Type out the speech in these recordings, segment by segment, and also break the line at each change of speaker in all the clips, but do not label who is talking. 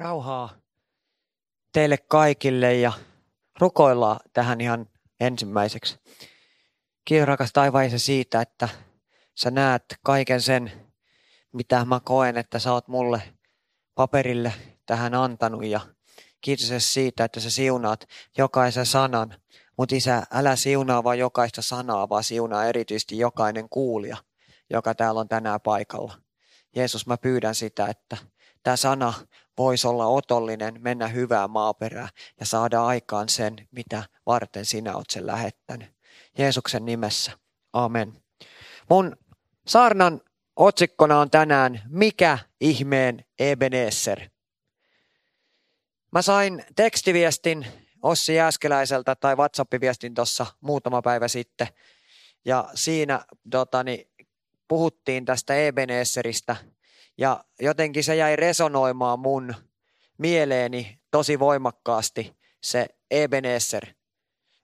Rauhaa teille kaikille ja rukoillaan tähän ihan ensimmäiseksi. Kiitos rakas taivaisa siitä, että sä näet kaiken sen, mitä mä koen, että sä oot mulle paperille tähän antanut ja kiitos siitä, että sä siunaat jokaisen sanan. Mutta isä, älä siunaa vaan jokaista sanaa, vaan siunaa erityisesti jokainen kuulija, joka täällä on tänään paikalla. Jeesus, mä pyydän sitä, että tämä sana voisi olla otollinen, mennä hyvää maaperää ja saada aikaan sen, mitä varten sinä olet sen lähettänyt. Jeesuksen nimessä. Amen. Mun saarnan otsikkona on tänään Mikä ihmeen Ebenezer? Mä sain tekstiviestin Ossi Jääskeläiseltä tai WhatsApp-viestin tuossa muutama päivä sitten. Ja siinä totani, puhuttiin tästä Ebenezeristä ja jotenkin se jäi resonoimaan mun mieleeni tosi voimakkaasti se Ebenezer.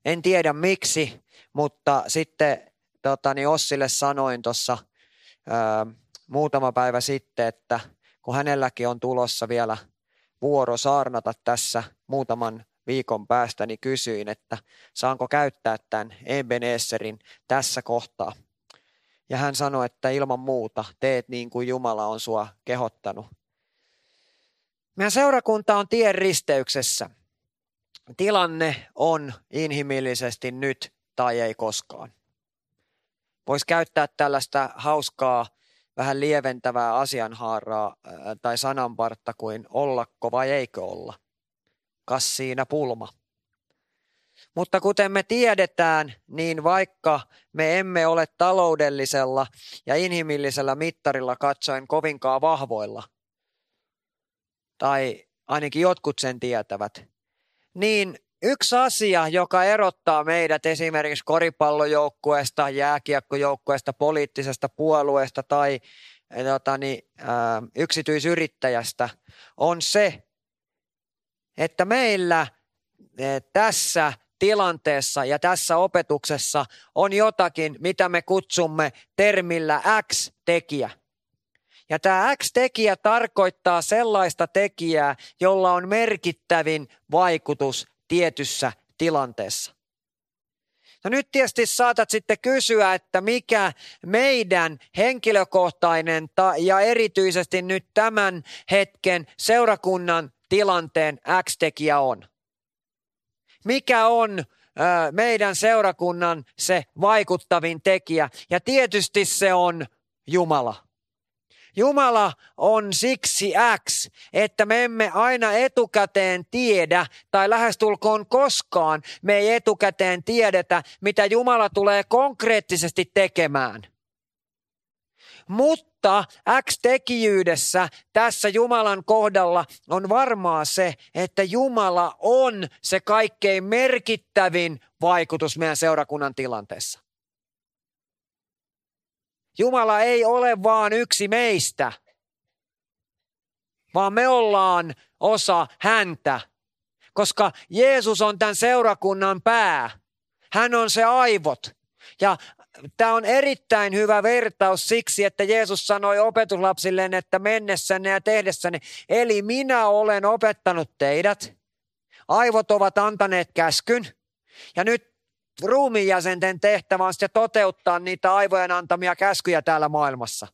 En tiedä miksi, mutta sitten totani, Ossille sanoin tuossa muutama päivä sitten, että kun hänelläkin on tulossa vielä vuoro saarnata tässä muutaman viikon päästä, niin kysyin, että saanko käyttää tämän Ebenezerin tässä kohtaa. Ja hän sanoi, että ilman muuta teet niin kuin Jumala on sua kehottanut. Meidän seurakunta on tien risteyksessä. Tilanne on inhimillisesti nyt tai ei koskaan. Voisi käyttää tällaista hauskaa, vähän lieventävää asianhaaraa tai sananpartta kuin ollakko vai eikö olla. Kas siinä pulma. Mutta kuten me tiedetään, niin vaikka me emme ole taloudellisella ja inhimillisellä mittarilla katsoen kovinkaan vahvoilla, tai ainakin jotkut sen tietävät, niin yksi asia, joka erottaa meidät esimerkiksi koripallojoukkueesta, jääkiekkojoukkueesta, poliittisesta puolueesta tai jotani, ää, yksityisyrittäjästä, on se, että meillä tässä tilanteessa ja tässä opetuksessa on jotakin, mitä me kutsumme termillä X-tekijä. Ja tämä X-tekijä tarkoittaa sellaista tekijää, jolla on merkittävin vaikutus tietyssä tilanteessa. No nyt tietysti saatat sitten kysyä, että mikä meidän henkilökohtainen ta- ja erityisesti nyt tämän hetken seurakunnan tilanteen X-tekijä on. Mikä on meidän seurakunnan se vaikuttavin tekijä? Ja tietysti se on Jumala. Jumala on siksi X, että me emme aina etukäteen tiedä tai lähestulkoon koskaan me ei etukäteen tiedetä, mitä Jumala tulee konkreettisesti tekemään. Mutta X-tekijyydessä tässä Jumalan kohdalla on varmaa se, että Jumala on se kaikkein merkittävin vaikutus meidän seurakunnan tilanteessa. Jumala ei ole vaan yksi meistä, vaan me ollaan osa häntä, koska Jeesus on tämän seurakunnan pää. Hän on se aivot. Ja tämä on erittäin hyvä vertaus siksi, että Jeesus sanoi opetuslapsilleen, että mennessänne ja tehdessänne, eli minä olen opettanut teidät. Aivot ovat antaneet käskyn. Ja nyt ruumiin jäsenten tehtävä on sitten toteuttaa niitä aivojen antamia käskyjä täällä maailmassa.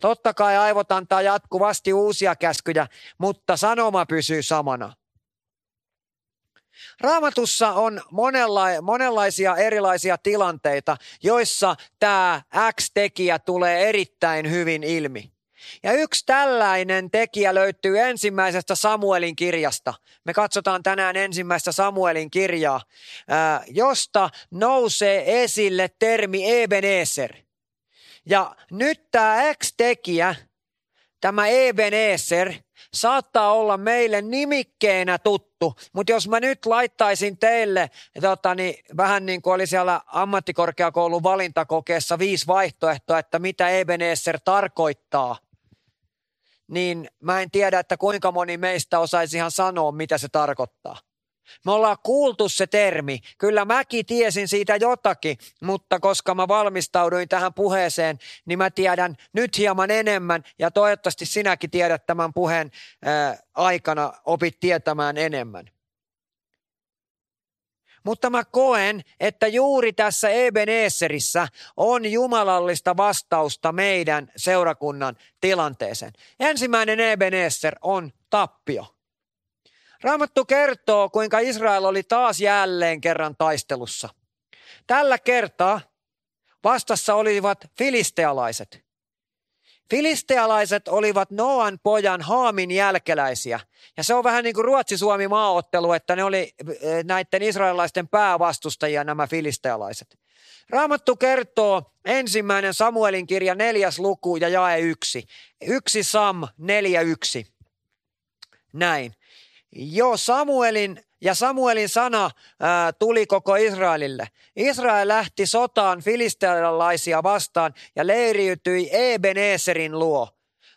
Totta kai aivot antaa jatkuvasti uusia käskyjä, mutta sanoma pysyy samana. Raamatussa on monenla- monenlaisia erilaisia tilanteita, joissa tämä X-tekijä tulee erittäin hyvin ilmi. Ja yksi tällainen tekijä löytyy ensimmäisestä Samuelin kirjasta. Me katsotaan tänään ensimmäistä Samuelin kirjaa, josta nousee esille termi Ebenezer. Ja nyt tämä X-tekijä tämä Ebenezer saattaa olla meille nimikkeenä tuttu, mutta jos mä nyt laittaisin teille tota, niin, vähän niin kuin oli siellä ammattikorkeakoulun valintakokeessa viisi vaihtoehtoa, että mitä Ebenezer tarkoittaa, niin mä en tiedä, että kuinka moni meistä osaisi ihan sanoa, mitä se tarkoittaa. Me ollaan kuultu se termi. Kyllä mäkin tiesin siitä jotakin, mutta koska mä valmistauduin tähän puheeseen, niin mä tiedän nyt hieman enemmän ja toivottavasti sinäkin tiedät tämän puheen ää, aikana, opit tietämään enemmän. Mutta mä koen, että juuri tässä Ebenezerissä on jumalallista vastausta meidän seurakunnan tilanteeseen. Ensimmäinen Ebenezer on tappio. Raamattu kertoo, kuinka Israel oli taas jälleen kerran taistelussa. Tällä kertaa vastassa olivat filistealaiset. Filistealaiset olivat Noan pojan Haamin jälkeläisiä. Ja se on vähän niin kuin Ruotsi-Suomi maaottelu, että ne oli eh, näiden israelilaisten päävastustajia nämä filistealaiset. Raamattu kertoo ensimmäinen Samuelin kirja neljäs luku ja jae yksi. Yksi Sam neljä yksi. Näin. Joo, Samuelin ja Samuelin sana ää, tuli koko Israelille. Israel lähti sotaan filistealaisia vastaan ja leiriytyi Ebenezerin luo,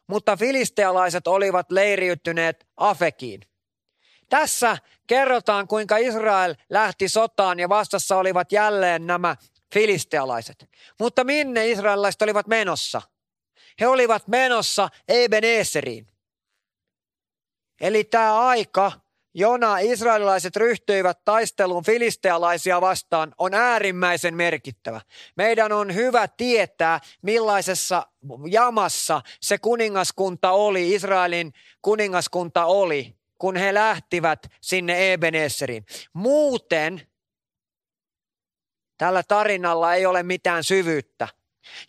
mutta filistealaiset olivat leiriytyneet Afekiin. Tässä kerrotaan, kuinka Israel lähti sotaan ja vastassa olivat jälleen nämä filistealaiset. Mutta minne israelilaiset olivat menossa? He olivat menossa Ebenezeriin. Eli tämä aika, jona israelilaiset ryhtyivät taisteluun filistealaisia vastaan, on äärimmäisen merkittävä. Meidän on hyvä tietää, millaisessa jamassa se kuningaskunta oli, Israelin kuningaskunta oli, kun he lähtivät sinne Ebenezeriin. Muuten tällä tarinalla ei ole mitään syvyyttä.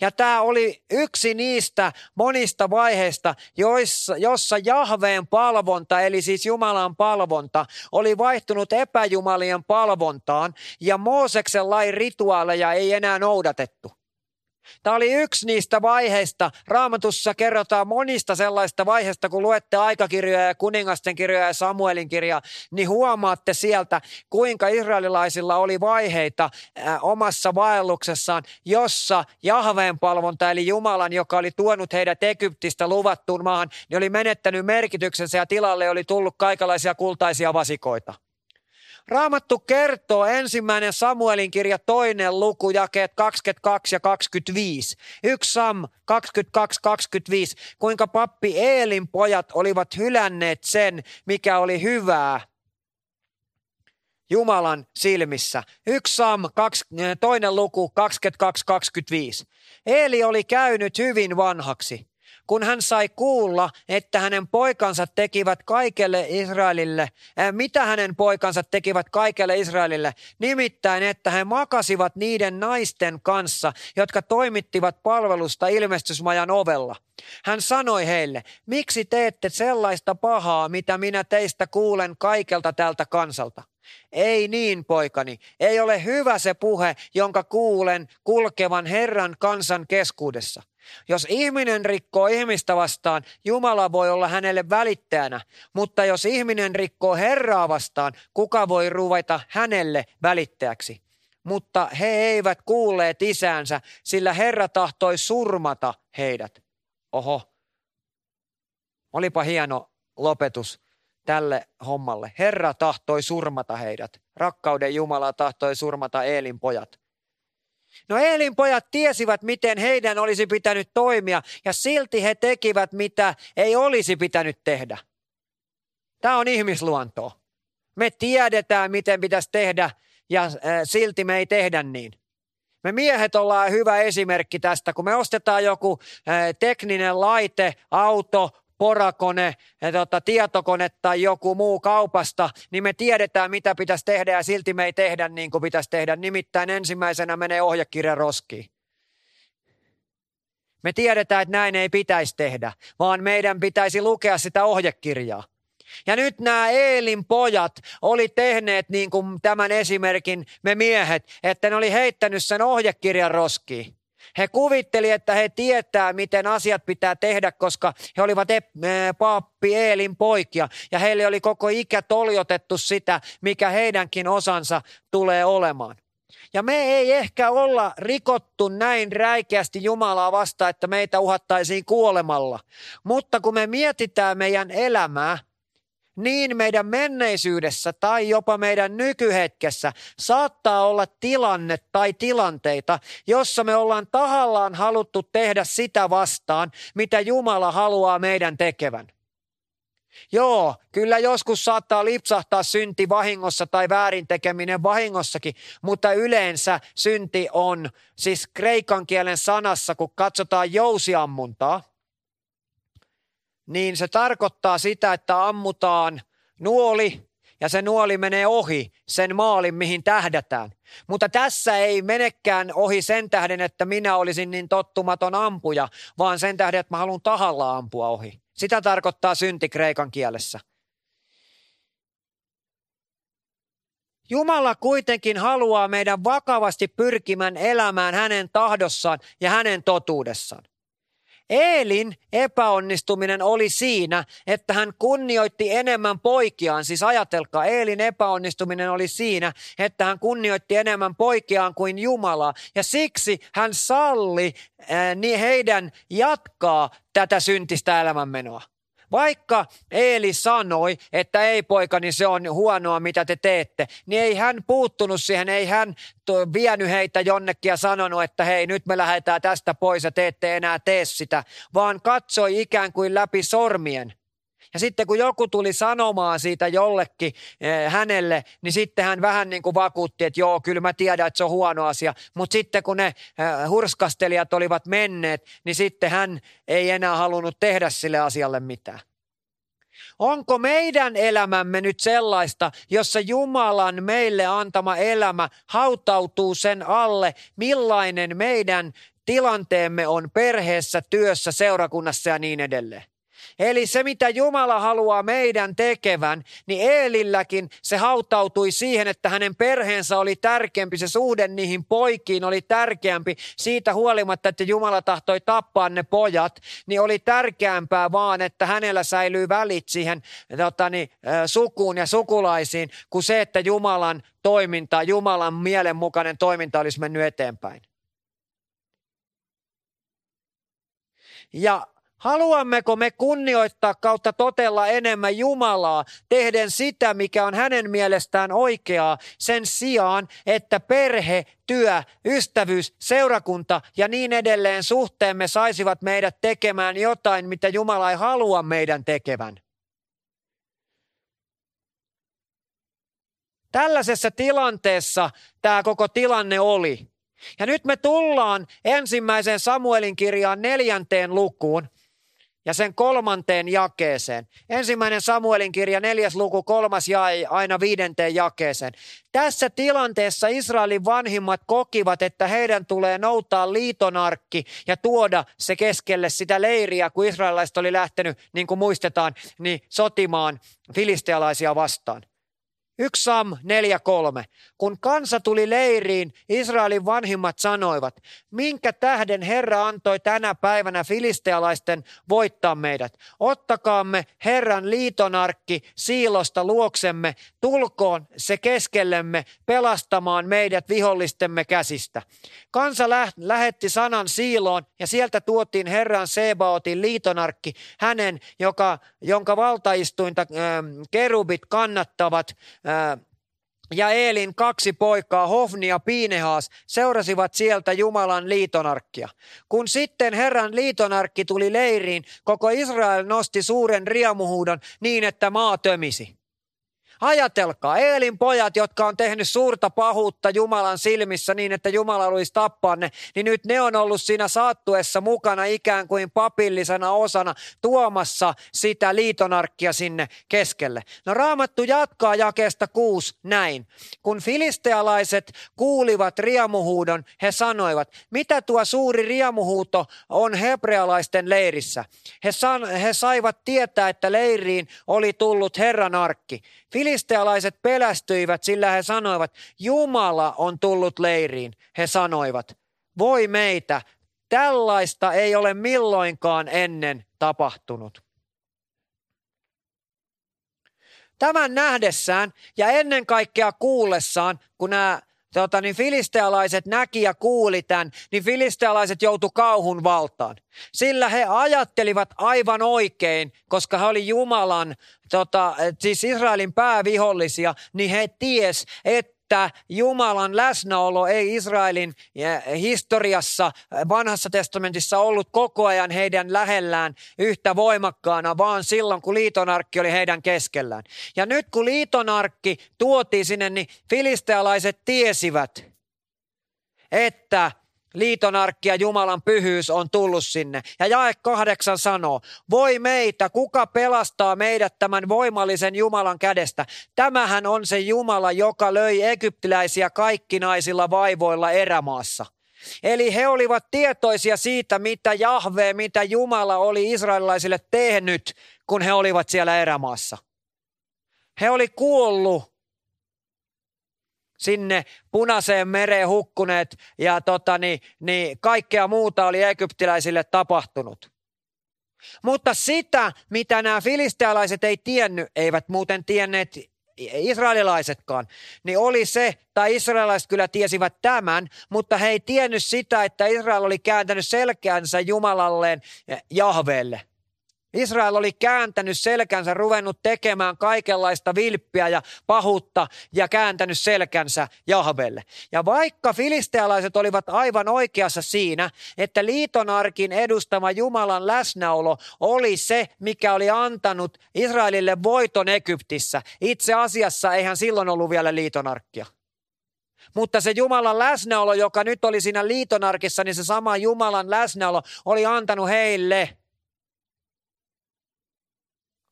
Ja tämä oli yksi niistä monista vaiheista, joissa, jossa Jahveen palvonta, eli siis Jumalan palvonta, oli vaihtunut epäjumalien palvontaan ja Mooseksen lain rituaaleja ei enää noudatettu. Tämä oli yksi niistä vaiheista. Raamatussa kerrotaan monista sellaista vaiheista, kun luette aikakirjoja ja kuningasten kirjoja ja Samuelin kirjaa, niin huomaatte sieltä, kuinka israelilaisilla oli vaiheita äh, omassa vaelluksessaan, jossa Jahveen palvonta, eli Jumalan, joka oli tuonut heidät Egyptistä luvattuun maahan, niin oli menettänyt merkityksensä ja tilalle oli tullut kaikenlaisia kultaisia vasikoita. Raamattu kertoo ensimmäinen Samuelin kirja toinen luku, jakeet 22 ja 25. Yksi Sam 22-25, kuinka pappi Eelin pojat olivat hylänneet sen, mikä oli hyvää Jumalan silmissä. Yksi Sam, kaksi, toinen luku, 22-25. Eeli oli käynyt hyvin vanhaksi kun hän sai kuulla, että hänen poikansa tekivät kaikelle Israelille, äh, mitä hänen poikansa tekivät kaikelle Israelille, nimittäin, että he makasivat niiden naisten kanssa, jotka toimittivat palvelusta ilmestysmajan ovella. Hän sanoi heille, miksi teette sellaista pahaa, mitä minä teistä kuulen kaikelta tältä kansalta? Ei niin, poikani. Ei ole hyvä se puhe, jonka kuulen kulkevan Herran kansan keskuudessa. Jos ihminen rikkoo ihmistä vastaan, Jumala voi olla hänelle välittäjänä, mutta jos ihminen rikkoo Herraa vastaan, kuka voi ruveta hänelle välittäjäksi? Mutta he eivät kuulleet isäänsä, sillä Herra tahtoi surmata heidät. Oho, olipa hieno lopetus tälle hommalle. Herra tahtoi surmata heidät. Rakkauden Jumala tahtoi surmata Eelin pojat. No Eelin pojat tiesivät, miten heidän olisi pitänyt toimia, ja silti he tekivät, mitä ei olisi pitänyt tehdä. Tämä on ihmisluontoa. Me tiedetään, miten pitäisi tehdä, ja äh, silti me ei tehdä niin. Me miehet ollaan hyvä esimerkki tästä, kun me ostetaan joku äh, tekninen laite, auto, porakone, tota, tietokone tai joku muu kaupasta, niin me tiedetään, mitä pitäisi tehdä ja silti me ei tehdä niin kuin pitäisi tehdä. Nimittäin ensimmäisenä menee ohjekirja roskiin. Me tiedetään, että näin ei pitäisi tehdä, vaan meidän pitäisi lukea sitä ohjekirjaa. Ja nyt nämä Eelin pojat oli tehneet niin kuin tämän esimerkin me miehet, että ne oli heittänyt sen ohjekirjan roskiin. He kuvitteli, että he tietää, miten asiat pitää tehdä, koska he olivat paappi Eelin poikia. Ja heille oli koko ikä toljotettu sitä, mikä heidänkin osansa tulee olemaan. Ja me ei ehkä olla rikottu näin räikeästi Jumalaa vastaan, että meitä uhattaisiin kuolemalla. Mutta kun me mietitään meidän elämää, niin meidän menneisyydessä tai jopa meidän nykyhetkessä saattaa olla tilanne tai tilanteita, jossa me ollaan tahallaan haluttu tehdä sitä vastaan, mitä Jumala haluaa meidän tekevän. Joo, kyllä joskus saattaa lipsahtaa synti vahingossa tai väärin tekeminen vahingossakin, mutta yleensä synti on, siis kreikan kielen sanassa, kun katsotaan jousiammuntaa, niin se tarkoittaa sitä, että ammutaan nuoli ja se nuoli menee ohi sen maalin, mihin tähdätään. Mutta tässä ei menekään ohi sen tähden, että minä olisin niin tottumaton ampuja, vaan sen tähden, että mä haluan tahalla ampua ohi. Sitä tarkoittaa synti kreikan kielessä. Jumala kuitenkin haluaa meidän vakavasti pyrkimään elämään hänen tahdossaan ja hänen totuudessaan. Eelin epäonnistuminen oli siinä, että hän kunnioitti enemmän poikiaan. Siis ajatelkaa, Eelin epäonnistuminen oli siinä, että hän kunnioitti enemmän poikiaan kuin Jumalaa. Ja siksi hän salli ää, niin heidän jatkaa tätä syntistä elämänmenoa. Vaikka Eeli sanoi, että ei poikani se on huonoa mitä te teette, niin ei hän puuttunut siihen, ei hän vienyt heitä jonnekin ja sanonut, että hei nyt me lähdetään tästä pois ja te ette enää tee sitä, vaan katsoi ikään kuin läpi sormien – ja sitten kun joku tuli sanomaan siitä jollekin eh, hänelle, niin sitten hän vähän niin kuin vakuutti, että joo, kyllä mä tiedän, että se on huono asia. Mutta sitten kun ne eh, hurskastelijat olivat menneet, niin sitten hän ei enää halunnut tehdä sille asialle mitään. Onko meidän elämämme nyt sellaista, jossa Jumalan meille antama elämä hautautuu sen alle, millainen meidän tilanteemme on perheessä, työssä, seurakunnassa ja niin edelleen? Eli se, mitä Jumala haluaa meidän tekevän, niin Eelilläkin se hautautui siihen, että hänen perheensä oli tärkeämpi, se suhde niihin poikiin oli tärkeämpi. Siitä huolimatta, että Jumala tahtoi tappaa ne pojat, niin oli tärkeämpää vaan, että hänellä säilyy välit siihen totani, sukuun ja sukulaisiin, kuin se, että Jumalan toiminta, Jumalan mielenmukainen toiminta olisi mennyt eteenpäin. Ja Haluammeko me kunnioittaa kautta totella enemmän Jumalaa, tehden sitä, mikä on hänen mielestään oikeaa, sen sijaan, että perhe, työ, ystävyys, seurakunta ja niin edelleen suhteemme saisivat meidät tekemään jotain, mitä Jumala ei halua meidän tekevän. Tällaisessa tilanteessa tämä koko tilanne oli. Ja nyt me tullaan ensimmäisen Samuelin kirjaan neljänteen lukuun ja sen kolmanteen jakeeseen. Ensimmäinen Samuelin kirja, neljäs luku, kolmas jae aina viidenteen jakeeseen. Tässä tilanteessa Israelin vanhimmat kokivat, että heidän tulee noutaa liitonarkki ja tuoda se keskelle sitä leiriä, kun israelilaiset oli lähtenyt, niin kuin muistetaan, niin sotimaan filistealaisia vastaan. 1 Sam 4.3. Kun kansa tuli leiriin, Israelin vanhimmat sanoivat, minkä tähden Herra antoi tänä päivänä filistealaisten voittaa meidät. Ottakaamme Herran liitonarkki siilosta luoksemme, tulkoon se keskellemme pelastamaan meidät vihollistemme käsistä. Kansa lä- lähetti sanan siiloon ja sieltä tuotiin Herran Sebaotin liitonarkki, hänen, joka, jonka valtaistuinta äh, kerubit kannattavat ja Eelin kaksi poikaa, Hofni ja Piinehaas, seurasivat sieltä Jumalan liitonarkkia. Kun sitten Herran liitonarkki tuli leiriin, koko Israel nosti suuren riemuhuudon niin, että maa tömisi. Ajatelkaa, Eelin pojat, jotka on tehnyt suurta pahuutta Jumalan silmissä niin, että Jumala olisi tappaa ne, niin nyt ne on ollut siinä saattuessa mukana ikään kuin papillisena osana tuomassa sitä liitonarkkia sinne keskelle. No raamattu jatkaa jakeesta kuusi näin. Kun filistealaiset kuulivat riemuhuudon, he sanoivat, mitä tuo suuri riemuhuuto on hebrealaisten leirissä. He, san, he saivat tietää, että leiriin oli tullut Herran arkki. Filistealaiset pelästyivät, sillä he sanoivat, Jumala on tullut leiriin. He sanoivat, voi meitä, Tällaista ei ole milloinkaan ennen tapahtunut. Tämän nähdessään ja ennen kaikkea kuullessaan, kun nämä tota, niin filistealaiset näki ja kuuli tämän, niin filistealaiset joutu kauhun valtaan. Sillä he ajattelivat aivan oikein, koska he oli Jumalan, tota, siis Israelin päävihollisia, niin he ties, että että Jumalan läsnäolo ei Israelin historiassa vanhassa testamentissa ollut koko ajan heidän lähellään yhtä voimakkaana, vaan silloin kun liitonarkki oli heidän keskellään. Ja nyt kun liitonarkki tuotiin sinne, niin filistealaiset tiesivät, että liitonarkki ja Jumalan pyhyys on tullut sinne. Ja jae kahdeksan sanoo, voi meitä, kuka pelastaa meidät tämän voimallisen Jumalan kädestä. Tämähän on se Jumala, joka löi egyptiläisiä kaikkinaisilla vaivoilla erämaassa. Eli he olivat tietoisia siitä, mitä Jahve, mitä Jumala oli israelilaisille tehnyt, kun he olivat siellä erämaassa. He oli kuollut sinne punaiseen mereen hukkuneet ja tota, niin, niin kaikkea muuta oli egyptiläisille tapahtunut. Mutta sitä, mitä nämä filistealaiset ei tiennyt, eivät muuten tienneet israelilaisetkaan, niin oli se, tai israelilaiset kyllä tiesivät tämän, mutta he ei tiennyt sitä, että Israel oli kääntänyt selkäänsä Jumalalleen Jahveelle. Israel oli kääntänyt selkänsä, ruvennut tekemään kaikenlaista vilppiä ja pahuutta ja kääntänyt selkänsä Jahvelle. Ja vaikka filistealaiset olivat aivan oikeassa siinä, että liitonarkin edustama Jumalan läsnäolo oli se, mikä oli antanut Israelille voiton Egyptissä. Itse asiassa eihän silloin ollut vielä liitonarkkia. Mutta se Jumalan läsnäolo, joka nyt oli siinä liitonarkissa, niin se sama Jumalan läsnäolo oli antanut heille –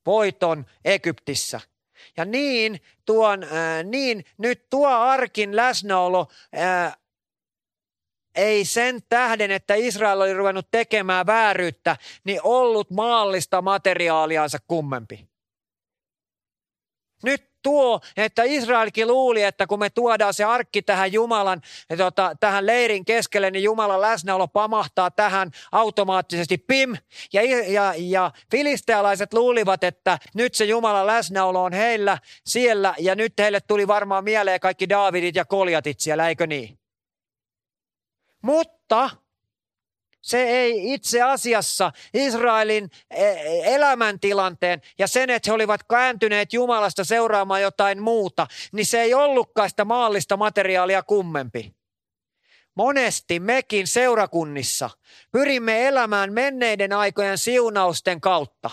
voiton Egyptissä. Ja niin, tuon, ää, niin nyt tuo arkin läsnäolo ää, ei sen tähden, että Israel oli ruvennut tekemään vääryyttä, niin ollut maallista materiaaliansa kummempi. Nyt tuo, että Israelkin luuli, että kun me tuodaan se arkki tähän Jumalan, tota, tähän leirin keskelle, niin Jumalan läsnäolo pamahtaa tähän automaattisesti pim. Ja, ja, ja filistealaiset luulivat, että nyt se Jumalan läsnäolo on heillä siellä ja nyt heille tuli varmaan mieleen kaikki Daavidit ja Koljatit siellä, eikö niin? Mutta se ei itse asiassa Israelin e, elämäntilanteen ja sen, että he olivat kääntyneet Jumalasta seuraamaan jotain muuta, niin se ei ollutkaan sitä maallista materiaalia kummempi. Monesti mekin seurakunnissa pyrimme elämään menneiden aikojen siunausten kautta.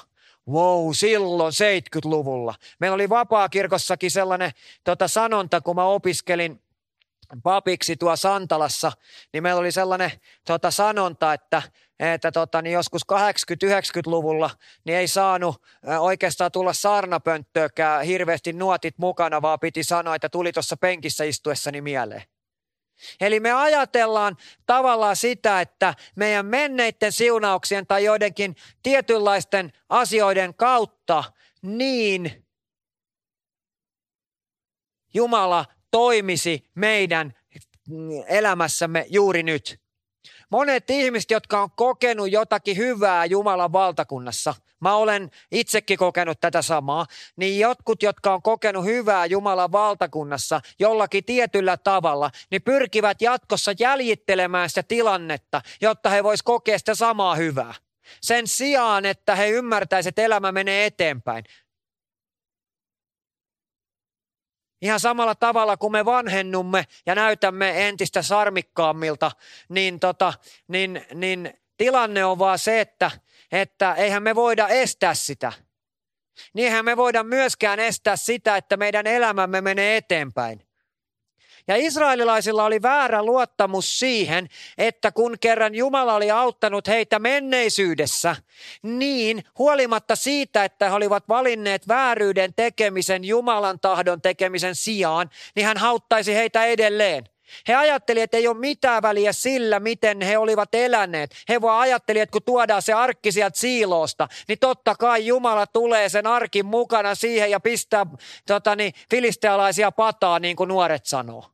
Wow, silloin 70-luvulla. Meillä oli vapaakirkossakin sellainen tota, sanonta, kun mä opiskelin papiksi tuo Santalassa, niin meillä oli sellainen tota, sanonta, että, että tota, niin joskus 80-90-luvulla niin ei saanut oikeastaan tulla saarnapönttöäkään hirveästi nuotit mukana, vaan piti sanoa, että tuli tuossa penkissä istuessani mieleen. Eli me ajatellaan tavallaan sitä, että meidän menneiden siunauksien tai joidenkin tietynlaisten asioiden kautta niin Jumala toimisi meidän elämässämme juuri nyt. Monet ihmiset, jotka on kokenut jotakin hyvää Jumalan valtakunnassa, mä olen itsekin kokenut tätä samaa, niin jotkut, jotka on kokenut hyvää Jumalan valtakunnassa jollakin tietyllä tavalla, niin pyrkivät jatkossa jäljittelemään sitä tilannetta, jotta he vois kokea sitä samaa hyvää. Sen sijaan, että he ymmärtäisivät, että elämä menee eteenpäin. Ihan samalla tavalla, kun me vanhennumme ja näytämme entistä sarmikkaammilta, niin, tota, niin, niin tilanne on vaan se, että, että eihän me voida estää sitä. Niinhän me voida myöskään estää sitä, että meidän elämämme menee eteenpäin. Ja israelilaisilla oli väärä luottamus siihen, että kun kerran Jumala oli auttanut heitä menneisyydessä, niin huolimatta siitä, että he olivat valinneet vääryyden tekemisen Jumalan tahdon tekemisen sijaan, niin hän hauttaisi heitä edelleen. He ajattelivat, että ei ole mitään väliä sillä, miten he olivat eläneet. He vaan ajattelivat, että kun tuodaan se arkki sieltä siiloosta, niin totta kai Jumala tulee sen arkin mukana siihen ja pistää tota niin, filistealaisia pataa, niin kuin nuoret sanoo.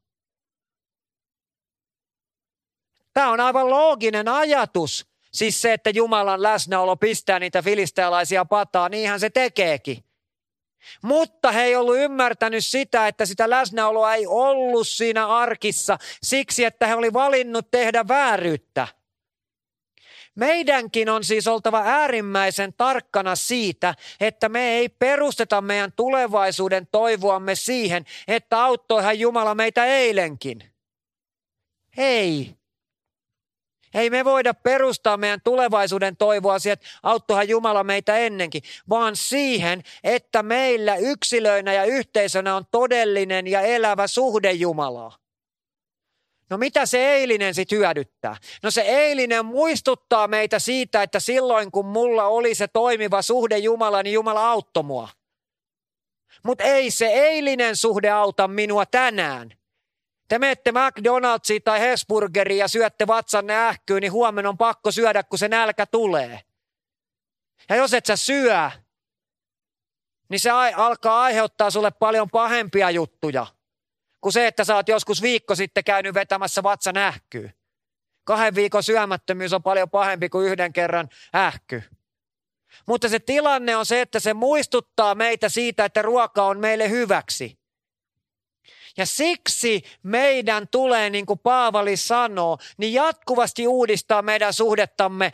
Tämä on aivan looginen ajatus. Siis se, että Jumalan läsnäolo pistää niitä filistealaisia pataa, niinhän se tekeekin. Mutta he ei ollut ymmärtänyt sitä, että sitä läsnäoloa ei ollut siinä arkissa siksi, että he oli valinnut tehdä vääryyttä. Meidänkin on siis oltava äärimmäisen tarkkana siitä, että me ei perusteta meidän tulevaisuuden toivoamme siihen, että auttoihan Jumala meitä eilenkin. Ei. Ei me voida perustaa meidän tulevaisuuden toivoa siihen, että auttohan Jumala meitä ennenkin, vaan siihen, että meillä yksilöinä ja yhteisönä on todellinen ja elävä suhde Jumalaa. No mitä se eilinen sitten hyödyttää? No se eilinen muistuttaa meitä siitä, että silloin kun mulla oli se toimiva suhde Jumala, niin Jumala auttoi mua. Mutta ei se eilinen suhde auta minua tänään. Te menette McDonald'siin tai Hesburgeriin ja syötte vatsanne ähkyyn, niin huomenna on pakko syödä, kun se nälkä tulee. Ja jos et sä syö, niin se alkaa aiheuttaa sulle paljon pahempia juttuja kuin se, että sä oot joskus viikko sitten käynyt vetämässä vatsan ähkyy. Kahden viikon syömättömyys on paljon pahempi kuin yhden kerran ähky. Mutta se tilanne on se, että se muistuttaa meitä siitä, että ruoka on meille hyväksi. Ja siksi meidän tulee, niin kuin Paavali sanoo, niin jatkuvasti uudistaa meidän suhdettamme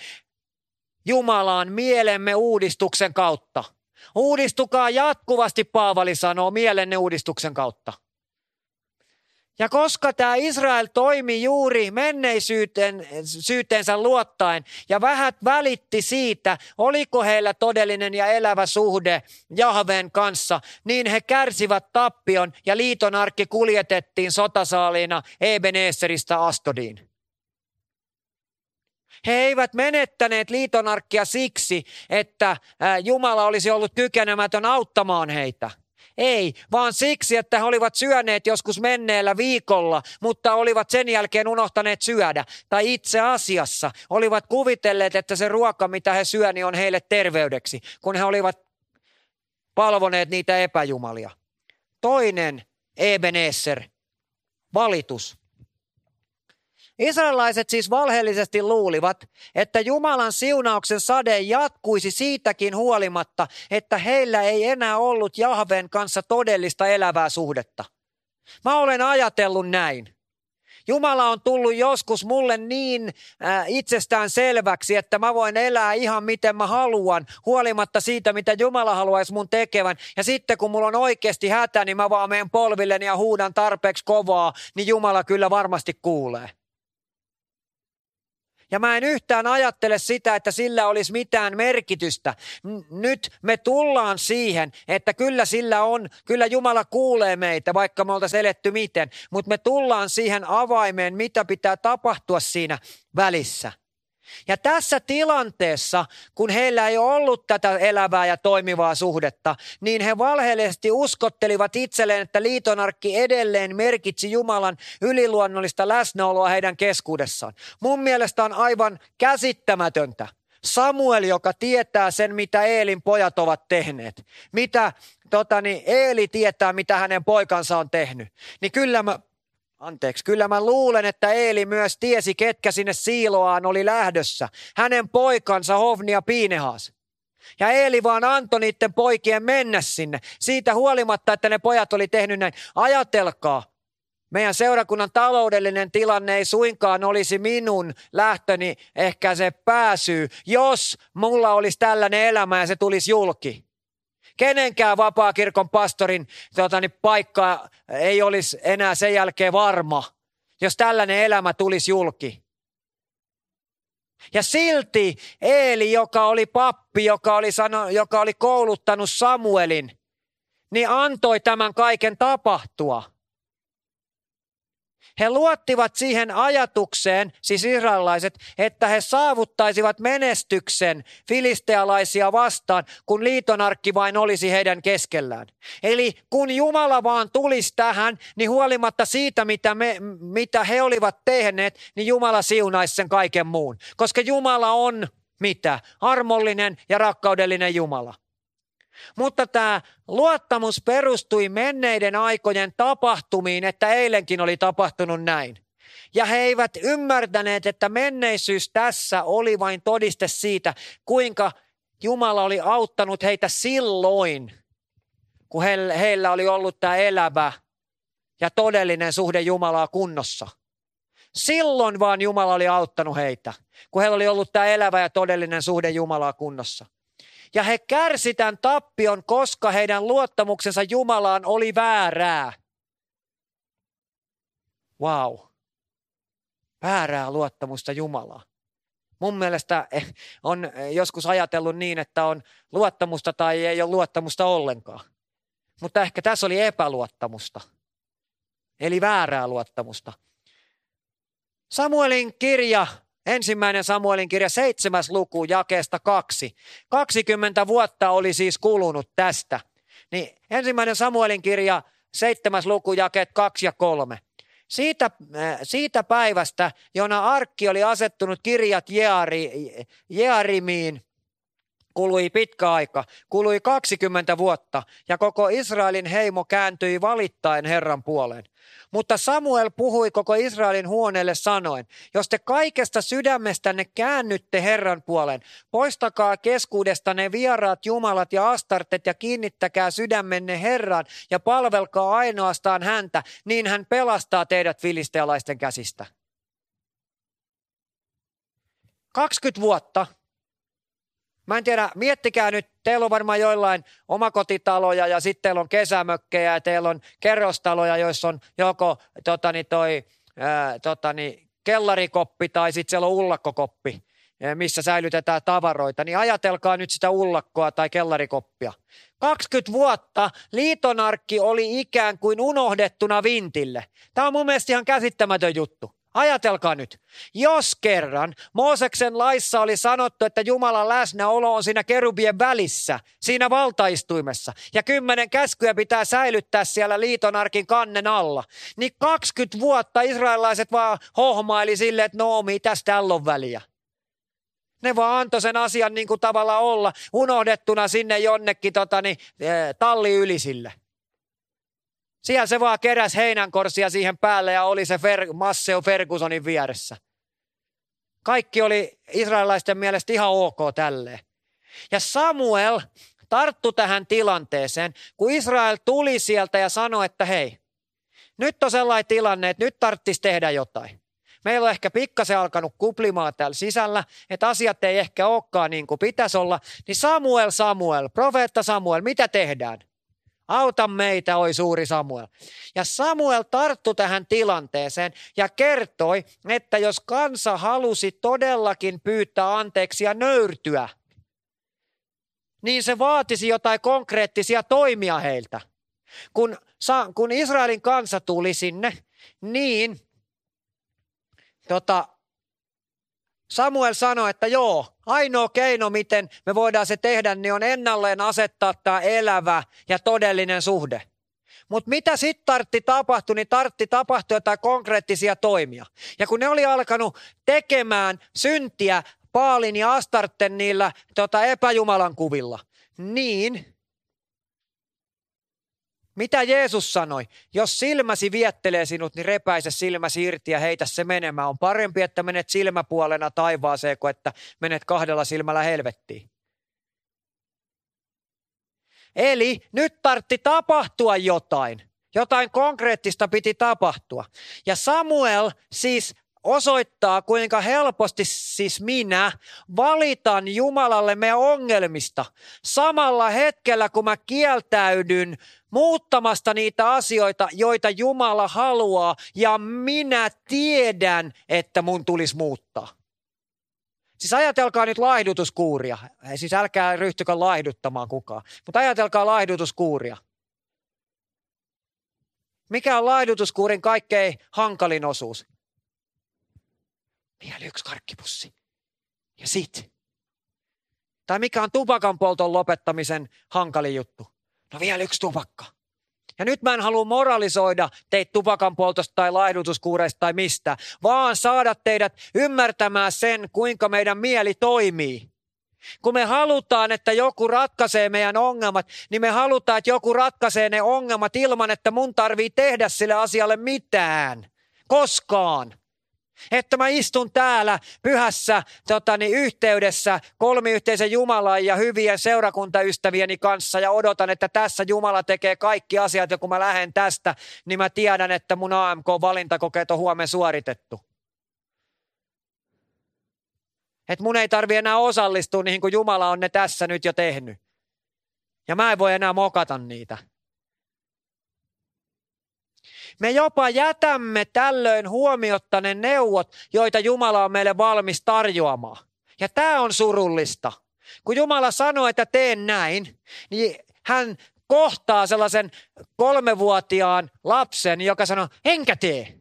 Jumalaan mielemme uudistuksen kautta. Uudistukaa jatkuvasti, Paavali sanoo, mielenne uudistuksen kautta. Ja koska tämä Israel toimi juuri menneisyyteen syyteensä luottaen ja vähät välitti siitä, oliko heillä todellinen ja elävä suhde Jahven kanssa, niin he kärsivät tappion ja liiton arkki kuljetettiin sotasaaliina Ebeneseristä Astodiin. He eivät menettäneet liitonarkkia siksi, että Jumala olisi ollut kykenemätön auttamaan heitä – ei, vaan siksi, että he olivat syöneet joskus menneellä viikolla, mutta olivat sen jälkeen unohtaneet syödä. Tai itse asiassa olivat kuvitelleet, että se ruoka, mitä he syöni, niin on heille terveydeksi, kun he olivat palvoneet niitä epäjumalia. Toinen Ebenezer, valitus. Israelaiset siis valheellisesti luulivat, että Jumalan siunauksen sade jatkuisi siitäkin huolimatta, että heillä ei enää ollut Jahven kanssa todellista elävää suhdetta. Mä olen ajatellut näin. Jumala on tullut joskus mulle niin äh, itsestään selväksi, että mä voin elää ihan miten mä haluan, huolimatta siitä, mitä Jumala haluaisi mun tekevän. Ja sitten kun mulla on oikeasti hätä, niin mä vaan menen polvilleni ja huudan tarpeeksi kovaa, niin Jumala kyllä varmasti kuulee. Ja mä en yhtään ajattele sitä, että sillä olisi mitään merkitystä. Nyt me tullaan siihen, että kyllä sillä on, kyllä Jumala kuulee meitä, vaikka me oltaisiin eletty miten. Mutta me tullaan siihen avaimeen, mitä pitää tapahtua siinä välissä. Ja tässä tilanteessa, kun heillä ei ollut tätä elävää ja toimivaa suhdetta, niin he valheellisesti uskottelivat itselleen, että liitonarkki edelleen merkitsi Jumalan yliluonnollista läsnäoloa heidän keskuudessaan. Mun mielestä on aivan käsittämätöntä. Samuel, joka tietää sen, mitä Eelin pojat ovat tehneet. Mitä totani, Eeli tietää, mitä hänen poikansa on tehnyt. Niin kyllä mä Anteeksi, kyllä mä luulen, että Eeli myös tiesi, ketkä sinne siiloaan oli lähdössä. Hänen poikansa Hovni ja Piinehas. Ja Eeli vaan antoi niiden poikien mennä sinne. Siitä huolimatta, että ne pojat oli tehnyt näin. Ajatelkaa, meidän seurakunnan taloudellinen tilanne ei suinkaan olisi minun lähtöni ehkä se pääsyy, jos mulla olisi tällainen elämä ja se tulisi julki kenenkään vapaakirkon pastorin tuota, niin paikka ei olisi enää sen jälkeen varma, jos tällainen elämä tulisi julki. Ja silti Eeli, joka oli pappi, joka oli, sano, joka oli kouluttanut Samuelin, niin antoi tämän kaiken tapahtua. He luottivat siihen ajatukseen, siis israelaiset, että he saavuttaisivat menestyksen filistealaisia vastaan, kun liitonarkki vain olisi heidän keskellään. Eli kun Jumala vaan tulisi tähän, niin huolimatta siitä, mitä, me, mitä he olivat tehneet, niin Jumala siunaisi sen kaiken muun. Koska Jumala on mitä? Armollinen ja rakkaudellinen Jumala. Mutta tämä luottamus perustui menneiden aikojen tapahtumiin, että eilenkin oli tapahtunut näin. Ja he eivät ymmärtäneet, että menneisyys tässä oli vain todiste siitä, kuinka Jumala oli auttanut heitä silloin, kun heillä oli ollut tämä elävä ja todellinen suhde Jumalaa kunnossa. Silloin vaan Jumala oli auttanut heitä, kun heillä oli ollut tämä elävä ja todellinen suhde Jumalaa kunnossa. Ja he kärsi tämän tappion, koska heidän luottamuksensa Jumalaan oli väärää. Wow. Väärää luottamusta Jumalaa. Mun mielestä eh, on joskus ajatellut niin, että on luottamusta tai ei ole luottamusta ollenkaan. Mutta ehkä tässä oli epäluottamusta. Eli väärää luottamusta. Samuelin kirja, ensimmäinen Samuelin kirja, seitsemäs luku, jakeesta kaksi. 20 vuotta oli siis kulunut tästä. Niin ensimmäinen Samuelin kirja, seitsemäs luku, jakeet kaksi ja kolme. Siitä, äh, siitä päivästä, jona Arkki oli asettunut kirjat Jeari, Jearimiin, Kului pitkä aika, kului 20 vuotta ja koko Israelin heimo kääntyi valittaen Herran puoleen. Mutta Samuel puhui koko Israelin huoneelle sanoen, jos te kaikesta sydämestänne käännytte Herran puoleen, poistakaa keskuudestanne vieraat jumalat ja astartet ja kiinnittäkää sydämenne Herran ja palvelkaa ainoastaan häntä, niin hän pelastaa teidät filistealaisten käsistä. 20 vuotta Mä en tiedä, miettikää nyt, teillä on varmaan joillain omakotitaloja ja sitten teillä on kesämökkejä ja teillä on kerrostaloja, joissa on joko totani, toi, ää, totani, kellarikoppi tai sitten siellä on ullakkokoppi, missä säilytetään tavaroita. Niin ajatelkaa nyt sitä ullakkoa tai kellarikoppia. 20 vuotta liitonarkki oli ikään kuin unohdettuna vintille. Tämä on mun mielestä ihan käsittämätön juttu. Ajatelkaa nyt, jos kerran Mooseksen laissa oli sanottu, että Jumalan läsnäolo on siinä kerubien välissä, siinä valtaistuimessa, ja kymmenen käskyä pitää säilyttää siellä liitonarkin kannen alla, niin 20 vuotta israelaiset vaan hohmaili silleen, että no mitäs tällä on väliä. Ne vaan antoi sen asian niin kuin tavalla olla unohdettuna sinne jonnekin totani, eh, talli ylisille. Siellä se vaan keräs heinänkorsia siihen päälle ja oli se Fer- Masseo Fergusonin vieressä. Kaikki oli israelaisten mielestä ihan ok tälleen. Ja Samuel tarttu tähän tilanteeseen, kun Israel tuli sieltä ja sanoi, että hei, nyt on sellainen tilanne, että nyt tarvitsisi tehdä jotain. Meillä on ehkä pikkasen alkanut kuplimaan täällä sisällä, että asiat ei ehkä olekaan niin kuin pitäisi olla. Niin Samuel, Samuel, profeetta Samuel, mitä tehdään? Auta meitä, oi suuri Samuel. Ja Samuel tarttu tähän tilanteeseen ja kertoi, että jos kansa halusi todellakin pyytää anteeksi ja nöyrtyä, niin se vaatisi jotain konkreettisia toimia heiltä. Kun, kun Israelin kansa tuli sinne, niin tota, Samuel sanoi, että joo, ainoa keino, miten me voidaan se tehdä, niin on ennalleen asettaa tämä elävä ja todellinen suhde. Mutta mitä sitten tartti tapahtui, niin tartti tapahtua jotain konkreettisia toimia. Ja kun ne oli alkanut tekemään syntiä Paalin ja Astarten niillä tota, epäjumalan kuvilla, niin mitä Jeesus sanoi? Jos silmäsi viettelee sinut, niin repäise silmäsi irti ja heitä se menemään. On parempi, että menet silmäpuolena taivaaseen, kuin että menet kahdella silmällä helvettiin. Eli nyt tartti tapahtua jotain. Jotain konkreettista piti tapahtua. Ja Samuel siis osoittaa, kuinka helposti siis minä valitan Jumalalle meidän ongelmista. Samalla hetkellä, kun mä kieltäydyn muuttamasta niitä asioita, joita Jumala haluaa, ja minä tiedän, että mun tulisi muuttaa. Siis ajatelkaa nyt laihdutuskuuria. Siis älkää ryhtykö laihduttamaan kukaan, mutta ajatelkaa laihdutuskuuria. Mikä on laihdutuskuurin kaikkein hankalin osuus? Vielä yksi karkkipussi. Ja sit. Tai mikä on tupakan polton lopettamisen hankalin juttu? No vielä yksi tupakka. Ja nyt mä en halua moralisoida teitä tupakan poltosta tai laihdutuskuureista tai mistä, vaan saada teidät ymmärtämään sen, kuinka meidän mieli toimii. Kun me halutaan, että joku ratkaisee meidän ongelmat, niin me halutaan, että joku ratkaisee ne ongelmat ilman, että mun tarvii tehdä sille asialle mitään. Koskaan. Että mä istun täällä pyhässä totani, yhteydessä kolmiyhteisen Jumalan ja hyvien seurakuntaystävieni kanssa ja odotan, että tässä Jumala tekee kaikki asiat ja kun mä lähden tästä, niin mä tiedän, että mun AMK-valintakokeet on huomenna suoritettu. Että mun ei tarvi enää osallistua niihin, kun Jumala on ne tässä nyt jo tehnyt. Ja mä en voi enää mokata niitä. Me jopa jätämme tällöin huomiotta ne neuvot, joita Jumala on meille valmis tarjoamaan. Ja tämä on surullista. Kun Jumala sanoo, että teen näin, niin hän kohtaa sellaisen kolmevuotiaan lapsen, joka sanoo, enkä tee.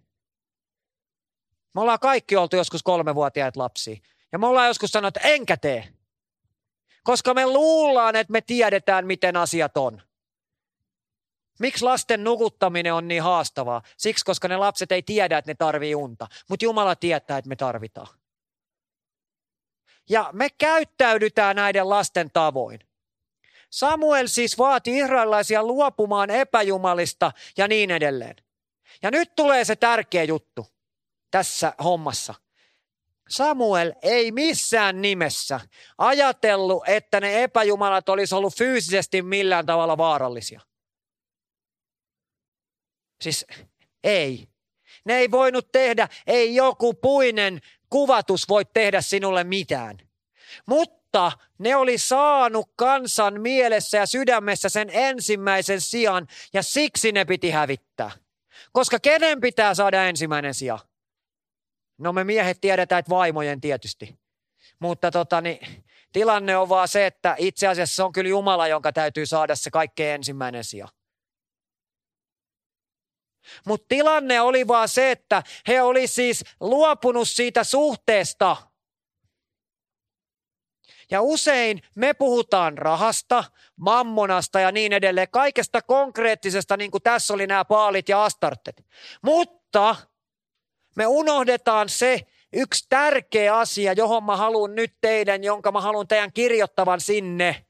Me ollaan kaikki oltu joskus kolmevuotiaat lapsia. Ja me ollaan joskus sanonut, että enkä tee. Koska me luullaan, että me tiedetään, miten asiat on. Miksi lasten nukuttaminen on niin haastavaa? Siksi, koska ne lapset ei tiedä, että ne tarvii unta. Mutta Jumala tietää, että me tarvitaan. Ja me käyttäydytään näiden lasten tavoin. Samuel siis vaati israelilaisia luopumaan epäjumalista ja niin edelleen. Ja nyt tulee se tärkeä juttu tässä hommassa. Samuel ei missään nimessä ajatellut, että ne epäjumalat olisi ollut fyysisesti millään tavalla vaarallisia. Siis ei. Ne ei voinut tehdä, ei joku puinen kuvatus voi tehdä sinulle mitään. Mutta ne oli saanut kansan mielessä ja sydämessä sen ensimmäisen sijan ja siksi ne piti hävittää. Koska kenen pitää saada ensimmäinen sija? No me miehet tiedetään, että vaimojen tietysti. Mutta tota, niin, tilanne on vaan se, että itse asiassa se on kyllä Jumala, jonka täytyy saada se kaikkein ensimmäinen sija. Mutta tilanne oli vaan se, että he oli siis luopunut siitä suhteesta. Ja usein me puhutaan rahasta, mammonasta ja niin edelleen, kaikesta konkreettisesta, niin kuin tässä oli nämä paalit ja astartet. Mutta me unohdetaan se yksi tärkeä asia, johon mä haluan nyt teidän, jonka mä haluan teidän kirjoittavan sinne.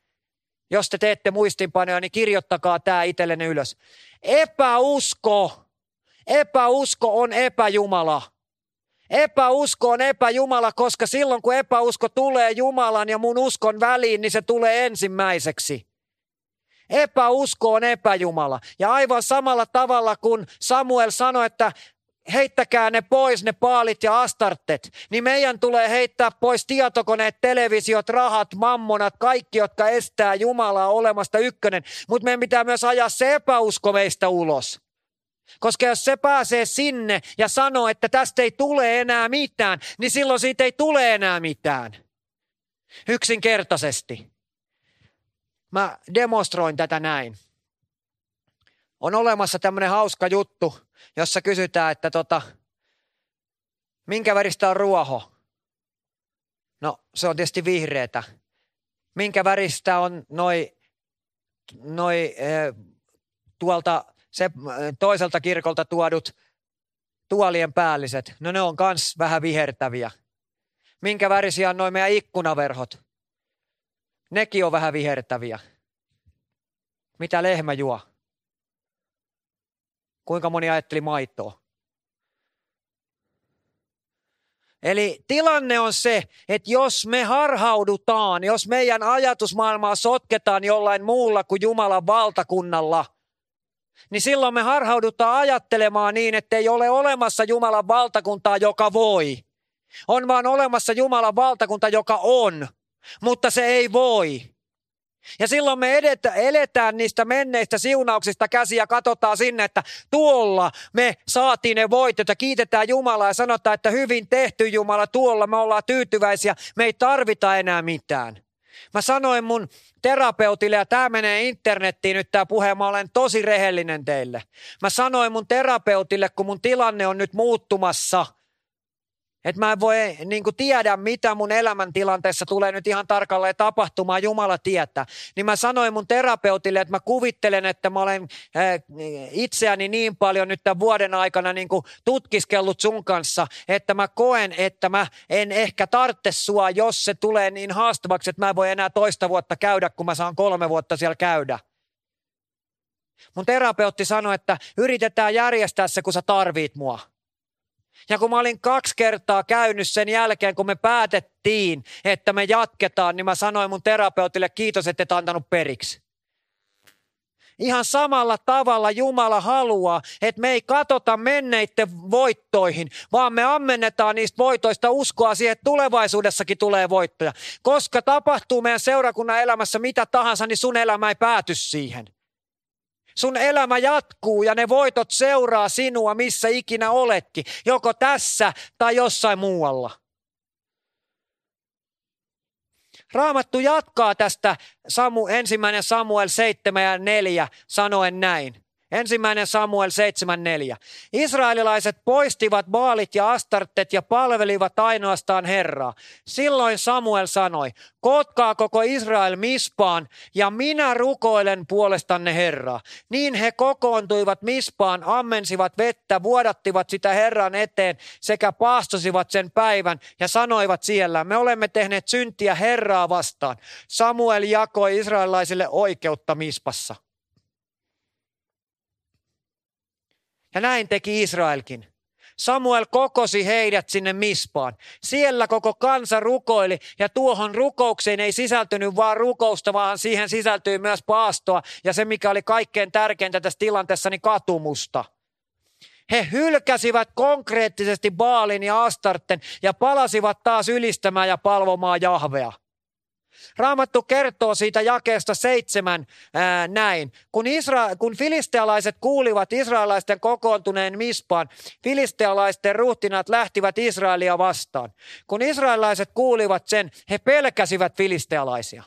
Jos te teette muistinpanoja, niin kirjoittakaa tämä itsellenne ylös. Epäusko, epäusko on epäjumala. Epäusko on epäjumala, koska silloin kun epäusko tulee Jumalan ja mun uskon väliin, niin se tulee ensimmäiseksi. Epäusko on epäjumala. Ja aivan samalla tavalla kuin Samuel sanoi, että heittäkää ne pois, ne paalit ja astartet, niin meidän tulee heittää pois tietokoneet, televisiot, rahat, mammonat, kaikki, jotka estää Jumalaa olemasta ykkönen. Mutta meidän pitää myös ajaa se epäusko meistä ulos. Koska jos se pääsee sinne ja sanoo, että tästä ei tule enää mitään, niin silloin siitä ei tule enää mitään. Yksinkertaisesti. Mä demonstroin tätä näin. On olemassa tämmöinen hauska juttu, jossa kysytään, että tota, minkä väristä on ruoho? No, se on tietysti vihreätä. Minkä väristä on noi, noi e, tuolta se, toiselta kirkolta tuodut tuolien päälliset? No ne on kans vähän vihertäviä. Minkä värisiä on noin meidän ikkunaverhot? Nekin on vähän vihertäviä. Mitä lehmä juo? Kuinka moni ajatteli maitoa? Eli tilanne on se, että jos me harhaudutaan, jos meidän ajatusmaailmaa sotketaan jollain muulla kuin Jumalan valtakunnalla, niin silloin me harhaudutaan ajattelemaan niin, että ei ole olemassa Jumalan valtakuntaa, joka voi. On vaan olemassa Jumalan valtakunta, joka on, mutta se ei voi. Ja silloin me edetä, eletään niistä menneistä siunauksista käsiä ja katsotaan sinne, että tuolla me saatiin ne voitot ja kiitetään Jumalaa ja sanotaan, että hyvin tehty Jumala, tuolla me ollaan tyytyväisiä, me ei tarvita enää mitään. Mä sanoin mun terapeutille, ja tämä menee internettiin nyt tämä puhe, mä olen tosi rehellinen teille. Mä sanoin mun terapeutille, kun mun tilanne on nyt muuttumassa – että mä en voi niin kuin tiedä, mitä mun elämäntilanteessa tulee nyt ihan tarkalleen tapahtumaan, Jumala tietää. Niin mä sanoin mun terapeutille, että mä kuvittelen, että mä olen äh, itseäni niin paljon nyt tämän vuoden aikana niin kuin tutkiskellut sun kanssa, että mä koen, että mä en ehkä tarvitse sua, jos se tulee niin haastavaksi, että mä en voi enää toista vuotta käydä, kun mä saan kolme vuotta siellä käydä. Mun terapeutti sanoi, että yritetään järjestää se, kun sä tarvit mua. Ja kun mä olin kaksi kertaa käynyt sen jälkeen, kun me päätettiin, että me jatketaan, niin mä sanoin mun terapeutille, kiitos, että et antanut periksi. Ihan samalla tavalla Jumala haluaa, että me ei katota menneiden voittoihin, vaan me ammennetaan niistä voitoista uskoa siihen, että tulevaisuudessakin tulee voittoja. Koska tapahtuu meidän seurakunnan elämässä mitä tahansa, niin sun elämä ei pääty siihen. Sun elämä jatkuu ja ne voitot seuraa sinua missä ikinä oletkin, joko tässä tai jossain muualla. Raamattu jatkaa tästä Samu, ensimmäinen Samuel 7 ja 4 sanoen näin. Ensimmäinen Samuel 7.4. Israelilaiset poistivat baalit ja astartet ja palvelivat ainoastaan Herraa. Silloin Samuel sanoi, kootkaa koko Israel mispaan ja minä rukoilen puolestanne Herraa. Niin he kokoontuivat mispaan, ammensivat vettä, vuodattivat sitä Herran eteen sekä paastosivat sen päivän ja sanoivat siellä, me olemme tehneet syntiä Herraa vastaan. Samuel jakoi israelilaisille oikeutta mispassa. Ja näin teki Israelkin. Samuel kokosi heidät sinne mispaan. Siellä koko kansa rukoili ja tuohon rukoukseen ei sisältynyt vaan rukousta, vaan siihen sisältyi myös paastoa ja se mikä oli kaikkein tärkeintä tässä tilanteessa, niin katumusta. He hylkäsivät konkreettisesti Baalin ja Astarten ja palasivat taas ylistämään ja palvomaan Jahvea. Raamattu kertoo siitä jakeesta seitsemän ää, näin. Kun, Isra- kun filistealaiset kuulivat israelaisten kokoontuneen mispaan, filistealaisten ruhtinat lähtivät Israelia vastaan. Kun israelaiset kuulivat sen, he pelkäsivät filistealaisia.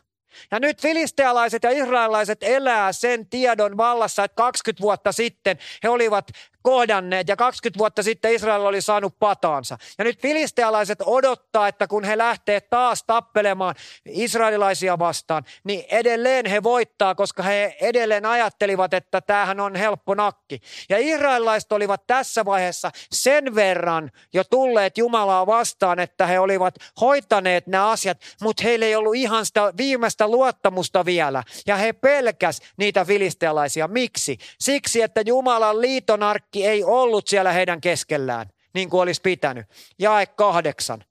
Ja nyt filistealaiset ja israelaiset elää sen tiedon vallassa, että 20 vuotta sitten he olivat kohdanneet ja 20 vuotta sitten Israel oli saanut pataansa. Ja nyt filistealaiset odottaa, että kun he lähtee taas tappelemaan israelilaisia vastaan, niin edelleen he voittaa, koska he edelleen ajattelivat, että tämähän on helppo nakki. Ja israelilaiset olivat tässä vaiheessa sen verran jo tulleet Jumalaa vastaan, että he olivat hoitaneet nämä asiat, mutta heillä ei ollut ihan sitä viimeistä luottamusta vielä. Ja he pelkäs niitä filistealaisia. Miksi? Siksi, että Jumalan liitonarkki kaikki ei ollut siellä heidän keskellään, niin kuin olisi pitänyt. Jae kahdeksan.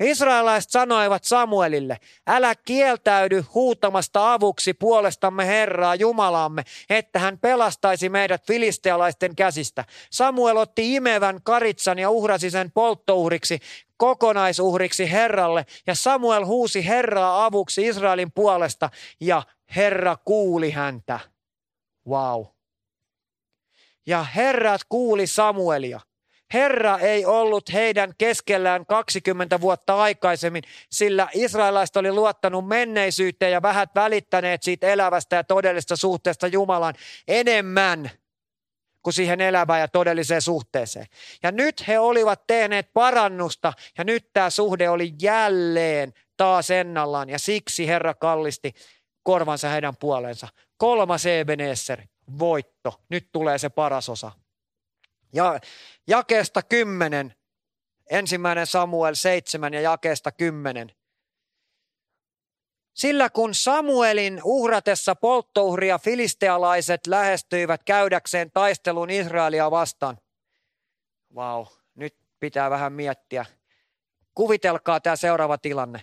Israelaiset sanoivat Samuelille, älä kieltäydy huutamasta avuksi puolestamme Herraa Jumalaamme, että hän pelastaisi meidät filistealaisten käsistä. Samuel otti imevän karitsan ja uhrasi sen polttouhriksi, kokonaisuhriksi Herralle, ja Samuel huusi Herraa avuksi Israelin puolesta, ja Herra kuuli häntä. Wow. Ja herrat kuuli Samuelia. Herra ei ollut heidän keskellään 20 vuotta aikaisemmin, sillä israelaiset oli luottanut menneisyyteen ja vähät välittäneet siitä elävästä ja todellisesta suhteesta Jumalan enemmän kuin siihen elävään ja todelliseen suhteeseen. Ja nyt he olivat tehneet parannusta ja nyt tämä suhde oli jälleen taas ennallaan ja siksi Herra kallisti korvansa heidän puoleensa. Kolmas Ebenezer, voitto. Nyt tulee se paras osa. Ja jakeesta kymmenen, ensimmäinen Samuel 7 ja jakeesta kymmenen. Sillä kun Samuelin uhratessa polttouhria filistealaiset lähestyivät käydäkseen taistelun Israelia vastaan. Vau, wow, nyt pitää vähän miettiä. Kuvitelkaa tämä seuraava tilanne.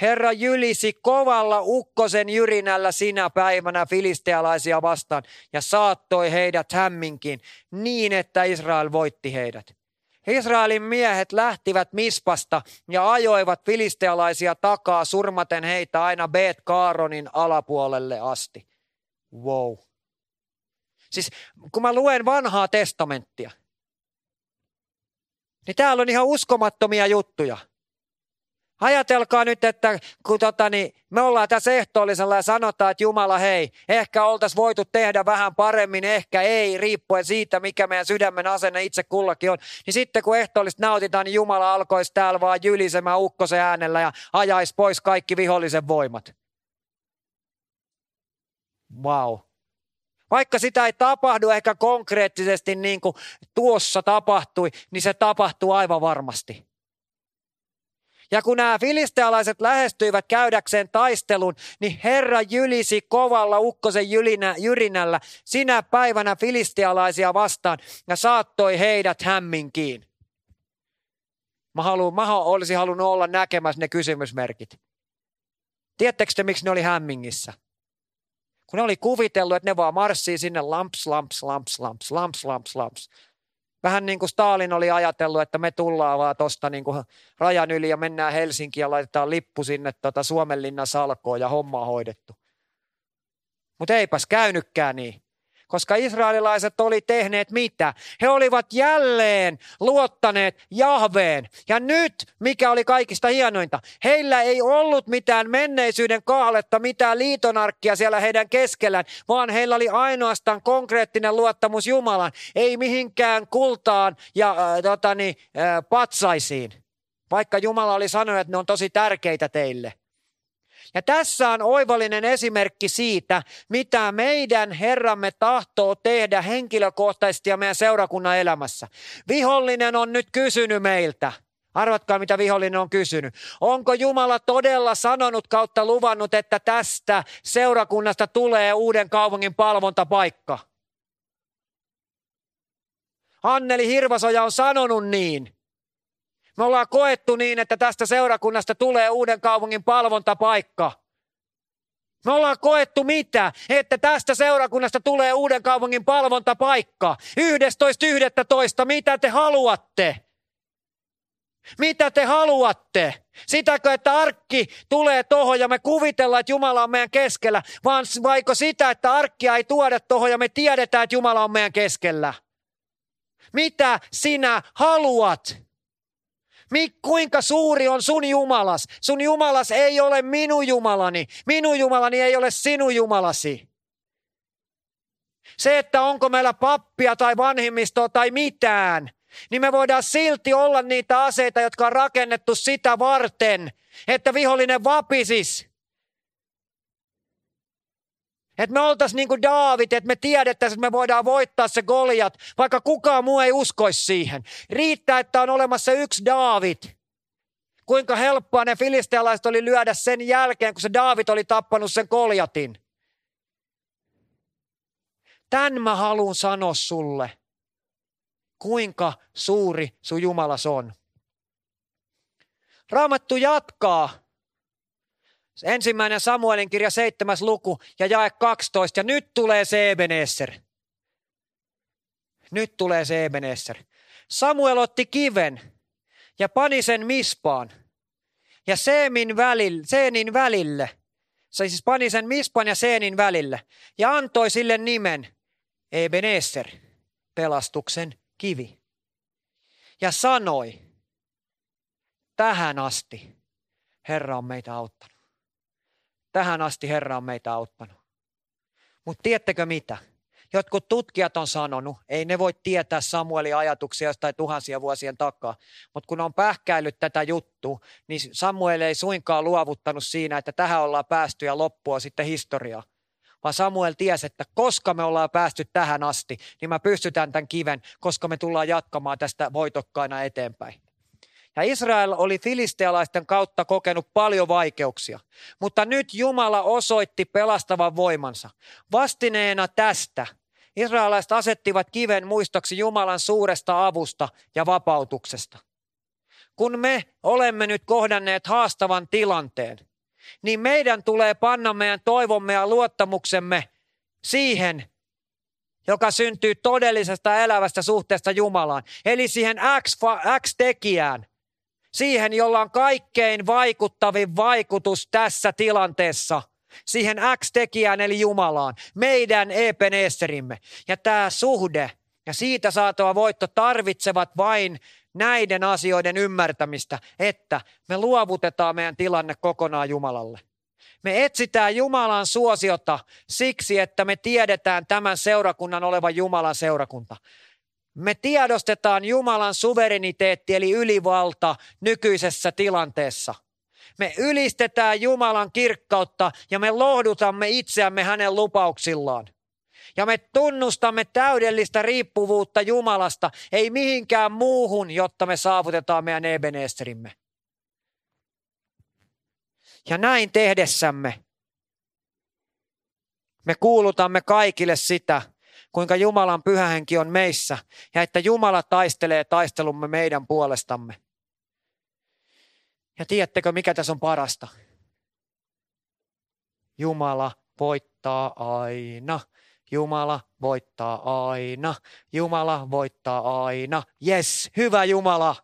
Herra jylisi kovalla ukkosen jyrinällä sinä päivänä filistealaisia vastaan ja saattoi heidät hämminkin niin, että Israel voitti heidät. Israelin miehet lähtivät Mispasta ja ajoivat filistealaisia takaa surmaten heitä aina Bet Kaaronin alapuolelle asti. Wow. Siis kun mä luen vanhaa testamenttia, niin täällä on ihan uskomattomia juttuja – Ajatelkaa nyt, että kun tota, niin me ollaan tässä ehtoollisella ja sanotaan, että Jumala hei, ehkä oltaisiin voitu tehdä vähän paremmin, ehkä ei, riippuen siitä, mikä meidän sydämen asenne itse kullakin on. Niin sitten kun ehtoollista nautitaan, niin Jumala alkoisi täällä vaan jylisemään ukkosen äänellä ja ajaisi pois kaikki vihollisen voimat. Wow. Vaikka sitä ei tapahdu ehkä konkreettisesti niin kuin tuossa tapahtui, niin se tapahtuu aivan varmasti. Ja kun nämä filistealaiset lähestyivät käydäkseen taistelun, niin Herra jylisi kovalla ukkosen jylinä, jyrinällä sinä päivänä filistealaisia vastaan ja saattoi heidät hämminkiin. Mä, haluun, mä olisin halunnut olla näkemässä ne kysymysmerkit. Tiedättekö te, miksi ne oli hämmingissä? Kun ne oli kuvitellut, että ne vaan marssii sinne lamps, lamps, lamps, lamps, lamps, lamps, lamps. Vähän niin kuin Stalin oli ajatellut, että me tullaan vaan tuosta niin rajan yli ja mennään Helsinkiin ja laitetaan lippu sinne tota Suomenlinnan salkoon ja homma hoidettu. Mutta eipäs käynytkään niin koska israelilaiset oli tehneet mitä? He olivat jälleen luottaneet Jahveen. Ja nyt, mikä oli kaikista hienointa, heillä ei ollut mitään menneisyyden kahletta, mitään liitonarkkia siellä heidän keskellään, vaan heillä oli ainoastaan konkreettinen luottamus Jumalan, ei mihinkään kultaan ja äh, totani, äh, patsaisiin. Vaikka Jumala oli sanonut, että ne on tosi tärkeitä teille. Ja tässä on oivallinen esimerkki siitä, mitä meidän Herramme tahtoo tehdä henkilökohtaisesti ja meidän seurakunnan elämässä. Vihollinen on nyt kysynyt meiltä. Arvatkaa, mitä vihollinen on kysynyt. Onko Jumala todella sanonut kautta luvannut, että tästä seurakunnasta tulee uuden kaupungin palvontapaikka? Anneli Hirvasoja on sanonut niin. Me ollaan koettu niin, että tästä seurakunnasta tulee uuden kaupungin palvontapaikka. Me ollaan koettu mitä? Että tästä seurakunnasta tulee uuden kaupungin palvontapaikka. 11.11. Mitä te haluatte? Mitä te haluatte? Sitäkö, että arkki tulee tohon ja me kuvitellaan, että Jumala on meidän keskellä, vaan vaiko sitä, että arkkia ei tuoda tohon ja me tiedetään, että Jumala on meidän keskellä? Mitä sinä haluat? Mik, kuinka suuri on sun Jumalas? Sun Jumalas ei ole minun Jumalani. Minun Jumalani ei ole sinun Jumalasi. Se, että onko meillä pappia tai vanhimmistoa tai mitään, niin me voidaan silti olla niitä aseita, jotka on rakennettu sitä varten, että vihollinen vapisis. Että me oltaisiin niin kuin Daavid, että me tiedettäisiin, että me voidaan voittaa se Goliat, vaikka kukaan muu ei uskoisi siihen. Riittää, että on olemassa yksi Daavid. Kuinka helppoa ne filistealaiset oli lyödä sen jälkeen, kun se Daavid oli tappanut sen Goliatin. Tän mä haluan sanoa sulle, kuinka suuri sun Jumalas on. Raamattu jatkaa Ensimmäinen Samuelin kirja, seitsemäs luku ja jae 12. Ja nyt tulee se Ebenezer. Nyt tulee se Ebenezer. Samuel otti kiven ja pani sen mispaan ja Seemin välille, Seenin välille. Se siis pani sen mispan ja Seenin välille ja antoi sille nimen Ebenezer, pelastuksen kivi. Ja sanoi, tähän asti Herra on meitä auttanut. Tähän asti Herra on meitä auttanut. Mutta tiedättekö mitä? Jotkut tutkijat on sanonut, ei ne voi tietää Samuelin ajatuksia jostain tuhansia vuosien takaa, mutta kun on pähkäillyt tätä juttua, niin Samuel ei suinkaan luovuttanut siinä, että tähän ollaan päästy ja loppua sitten historiaa. Vaan Samuel tiesi, että koska me ollaan päästy tähän asti, niin mä pystytään tämän kiven, koska me tullaan jatkamaan tästä voitokkaina eteenpäin. Ja Israel oli filistealaisten kautta kokenut paljon vaikeuksia, mutta nyt Jumala osoitti pelastavan voimansa. Vastineena tästä israelaiset asettivat kiven muistoksi Jumalan suuresta avusta ja vapautuksesta. Kun me olemme nyt kohdanneet haastavan tilanteen, niin meidän tulee panna meidän toivomme ja luottamuksemme siihen, joka syntyy todellisesta elävästä suhteesta Jumalaan. Eli siihen X-tekijään, siihen, jolla on kaikkein vaikuttavin vaikutus tässä tilanteessa, siihen X-tekijään eli Jumalaan, meidän Ebeneserimme. Ja tämä suhde ja siitä saatava voitto tarvitsevat vain näiden asioiden ymmärtämistä, että me luovutetaan meidän tilanne kokonaan Jumalalle. Me etsitään Jumalan suosiota siksi, että me tiedetään tämän seurakunnan olevan Jumalan seurakunta. Me tiedostetaan Jumalan suvereniteetti eli ylivalta nykyisessä tilanteessa. Me ylistetään Jumalan kirkkautta ja me lohdutamme itseämme hänen lupauksillaan. Ja me tunnustamme täydellistä riippuvuutta Jumalasta, ei mihinkään muuhun, jotta me saavutetaan meidän Ebenesterimme. Ja näin tehdessämme me kuulutamme kaikille sitä, kuinka Jumalan pyhähenki on meissä ja että Jumala taistelee taistelumme meidän puolestamme. Ja tiedättekö, mikä tässä on parasta? Jumala voittaa aina. Jumala voittaa aina. Jumala voittaa aina. Yes, hyvä Jumala.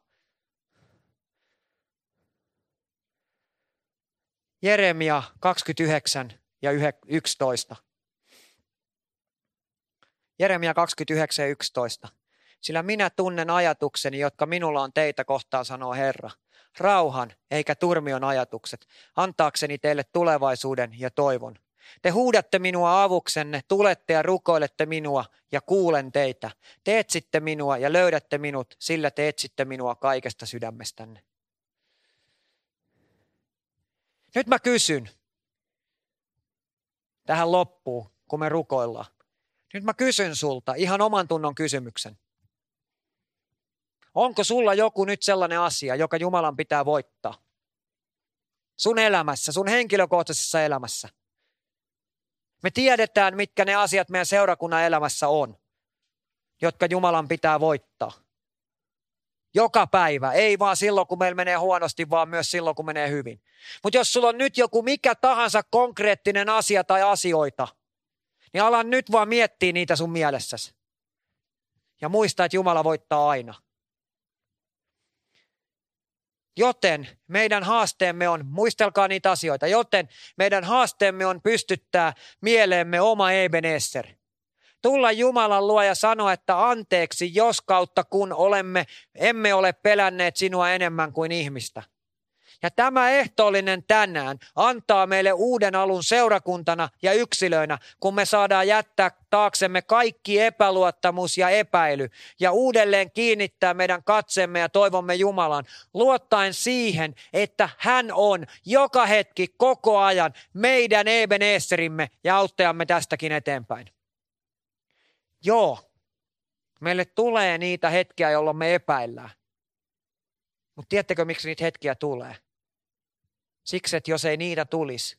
Jeremia 29 ja 11. Jeremia 29 ja 11. Sillä minä tunnen ajatukseni, jotka minulla on teitä kohtaan, sanoo Herra. Rauhan eikä turmion ajatukset, antaakseni teille tulevaisuuden ja toivon. Te huudatte minua avuksenne, tulette ja rukoilette minua ja kuulen teitä. Te etsitte minua ja löydätte minut, sillä te etsitte minua kaikesta sydämestänne. Nyt mä kysyn tähän loppuun, kun me rukoillaan. Nyt mä kysyn sulta ihan oman tunnon kysymyksen. Onko sulla joku nyt sellainen asia, joka Jumalan pitää voittaa? Sun elämässä, sun henkilökohtaisessa elämässä. Me tiedetään, mitkä ne asiat meidän seurakunnan elämässä on, jotka Jumalan pitää voittaa. Joka päivä, ei vaan silloin, kun meillä menee huonosti, vaan myös silloin, kun menee hyvin. Mutta jos sulla on nyt joku mikä tahansa konkreettinen asia tai asioita, niin ala nyt vaan miettiä niitä sun mielessäsi. Ja muista, että Jumala voittaa aina. Joten meidän haasteemme on, muistelkaa niitä asioita, joten meidän haasteemme on pystyttää mieleemme oma Ebenezer. Tulla Jumalan luo ja sanoa, että anteeksi, jos kautta kun olemme, emme ole pelänneet sinua enemmän kuin ihmistä. Ja tämä ehtoollinen tänään antaa meille uuden alun seurakuntana ja yksilöinä, kun me saadaan jättää taaksemme kaikki epäluottamus ja epäily ja uudelleen kiinnittää meidän katsemme ja toivomme Jumalan, luottaen siihen, että hän on joka hetki koko ajan meidän Ebeneserimme ja auttajamme tästäkin eteenpäin. Joo, meille tulee niitä hetkiä, jolloin me epäillään. Mutta tiedättekö, miksi niitä hetkiä tulee? Siksi, että jos ei niitä tulisi,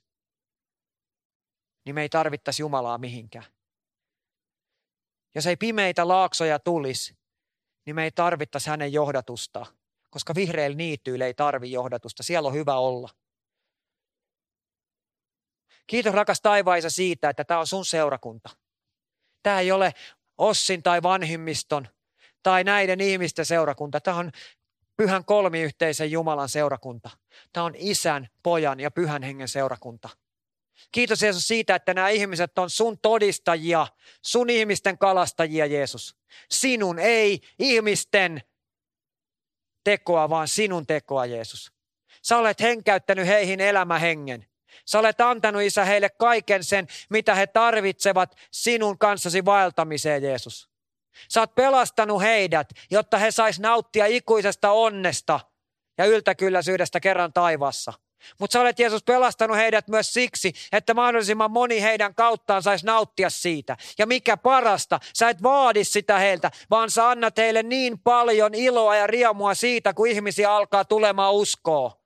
niin me ei tarvittaisi Jumalaa mihinkään. Jos ei pimeitä laaksoja tulisi, niin me ei tarvittaisi hänen johdatusta, koska vihreillä niityillä ei tarvi johdatusta. Siellä on hyvä olla. Kiitos rakas taivaisa siitä, että tämä on sun seurakunta. Tämä ei ole Ossin tai vanhimmiston tai näiden ihmisten seurakunta. Tämä on pyhän kolmiyhteisen Jumalan seurakunta. Tämä on isän, pojan ja pyhän hengen seurakunta. Kiitos Jeesus siitä, että nämä ihmiset on sun todistajia, sun ihmisten kalastajia Jeesus. Sinun, ei ihmisten tekoa, vaan sinun tekoa Jeesus. Sä olet henkäyttänyt heihin elämähengen. Sä olet antanut Isä heille kaiken sen, mitä he tarvitsevat sinun kanssasi vaeltamiseen Jeesus. Sä oot pelastanut heidät, jotta he sais nauttia ikuisesta onnesta ja yltäkylläisyydestä kerran taivassa. Mutta sä olet Jeesus pelastanut heidät myös siksi, että mahdollisimman moni heidän kauttaan saisi nauttia siitä. Ja mikä parasta, sä et vaadi sitä heiltä, vaan sä annat heille niin paljon iloa ja riemua siitä, kun ihmisiä alkaa tulemaan uskoa.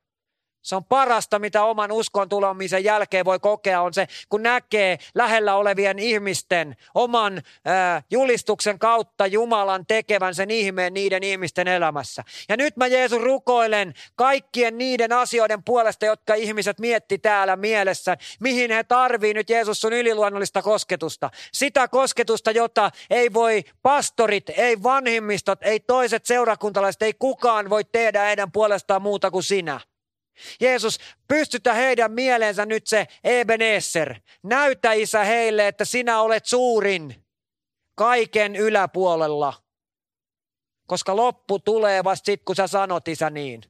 Se on parasta, mitä oman uskon tulemisen jälkeen voi kokea, on se, kun näkee lähellä olevien ihmisten oman ää, julistuksen kautta Jumalan tekevän sen ihmeen niiden ihmisten elämässä. Ja nyt mä Jeesus rukoilen kaikkien niiden asioiden puolesta, jotka ihmiset mietti täällä mielessä, mihin he tarvii nyt Jeesus sun yliluonnollista kosketusta. Sitä kosketusta, jota ei voi pastorit, ei vanhimmistot, ei toiset seurakuntalaiset, ei kukaan voi tehdä heidän puolestaan muuta kuin sinä. Jeesus, pystytä heidän mieleensä nyt se Ebenezer. Näytä isä heille, että sinä olet suurin kaiken yläpuolella. Koska loppu tulee vasta sitten, kun sä sanot isä niin.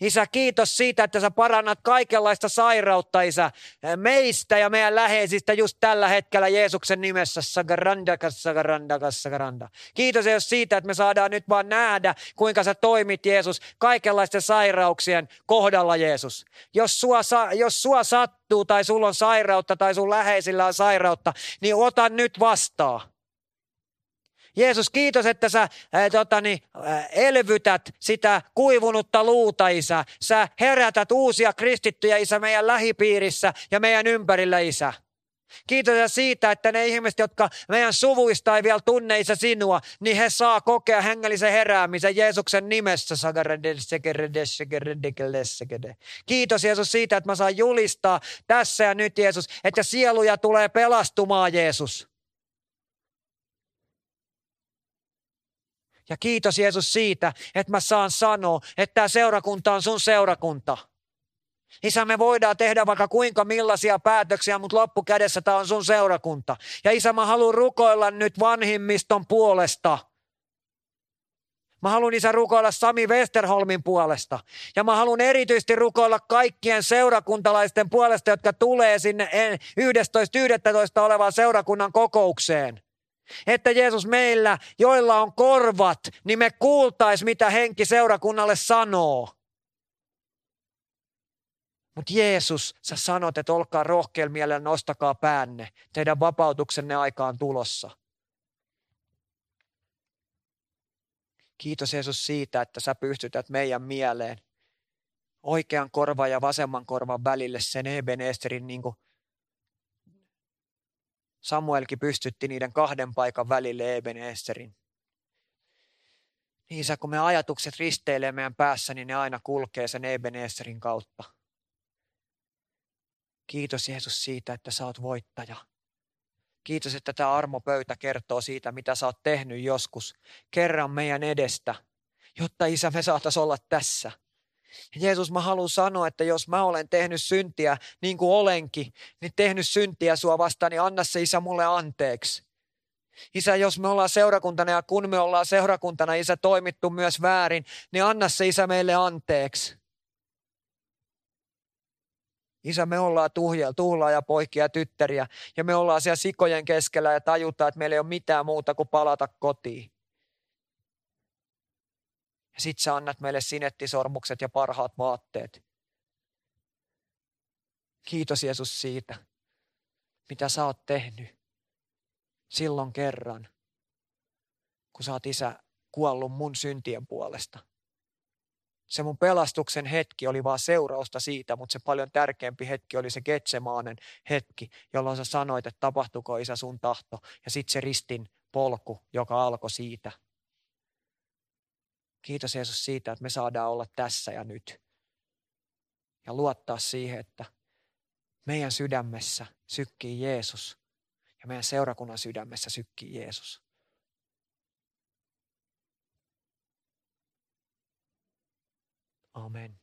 Isä, kiitos siitä, että sä parannat kaikenlaista sairautta, Isä, meistä ja meidän läheisistä just tällä hetkellä Jeesuksen nimessä. Sagaranda, sagaranda, sagaranda. Kiitos Jeesus siitä, että me saadaan nyt vaan nähdä, kuinka sä toimit, Jeesus, kaikenlaisten sairauksien kohdalla, Jeesus. Jos sua, jos sua sattuu tai sulla on sairautta tai sun läheisillä on sairautta, niin ota nyt vastaan. Jeesus, kiitos, että sä ää, totani, ää, elvytät sitä kuivunutta luuta, Isä. Sä herätät uusia kristittyjä, Isä, meidän lähipiirissä ja meidän ympärillä, Isä. Kiitos siitä, että ne ihmiset, jotka meidän suvuista ei vielä tunne isä sinua, niin he saa kokea hengellisen heräämisen Jeesuksen nimessä. Kiitos Jeesus siitä, että mä saan julistaa tässä ja nyt Jeesus, että sieluja tulee pelastumaan Jeesus. Ja kiitos Jeesus siitä, että mä saan sanoa, että tämä seurakunta on sun seurakunta. Isä, me voidaan tehdä vaikka kuinka millaisia päätöksiä, mutta loppukädessä tämä on sun seurakunta. Ja isä, mä haluan rukoilla nyt vanhimmiston puolesta. Mä haluan isä rukoilla Sami Westerholmin puolesta. Ja mä haluan erityisesti rukoilla kaikkien seurakuntalaisten puolesta, jotka tulee sinne 11.11. olevaan seurakunnan kokoukseen. Että Jeesus meillä, joilla on korvat, niin me kuultais, mitä henki seurakunnalle sanoo. Mutta Jeesus, sä sanot, että olkaa mielellä, nostakaa päänne. Teidän vapautuksenne aikaan tulossa. Kiitos Jeesus siitä, että sä pystytät meidän mieleen oikean korvan ja vasemman korvan välille sen Ebenesterin niin kuin Samuelkin pystytti niiden kahden paikan välille Ebenesterin. Niin sä, kun me ajatukset risteilee meidän päässä, niin ne aina kulkee sen Ebenesterin kautta. Kiitos Jeesus siitä, että sä oot voittaja. Kiitos, että tämä armopöytä kertoo siitä, mitä sä oot tehnyt joskus kerran meidän edestä, jotta Isä me saataisiin olla tässä. Jeesus, mä haluan sanoa, että jos mä olen tehnyt syntiä niin kuin olenkin, niin tehnyt syntiä sua vastaan, niin anna se Isä mulle anteeksi. Isä, jos me ollaan seurakuntana ja kun me ollaan seurakuntana, Isä, toimittu myös väärin, niin anna se Isä meille anteeksi. Isä, me ollaan tuhjaa, ja poikia ja tyttäriä ja me ollaan siellä sikojen keskellä ja tajutaan, että meillä ei ole mitään muuta kuin palata kotiin. Ja sit sä annat meille sinettisormukset ja parhaat vaatteet. Kiitos Jeesus siitä, mitä sä oot tehnyt silloin kerran, kun sä oot isä kuollut mun syntien puolesta se mun pelastuksen hetki oli vaan seurausta siitä, mutta se paljon tärkeämpi hetki oli se Getsemaanen hetki, jolloin sä sanoit, että tapahtuko isä sun tahto. Ja sitten se ristin polku, joka alkoi siitä. Kiitos Jeesus siitä, että me saadaan olla tässä ja nyt. Ja luottaa siihen, että meidän sydämessä sykkii Jeesus ja meidän seurakunnan sydämessä sykkii Jeesus. Amen.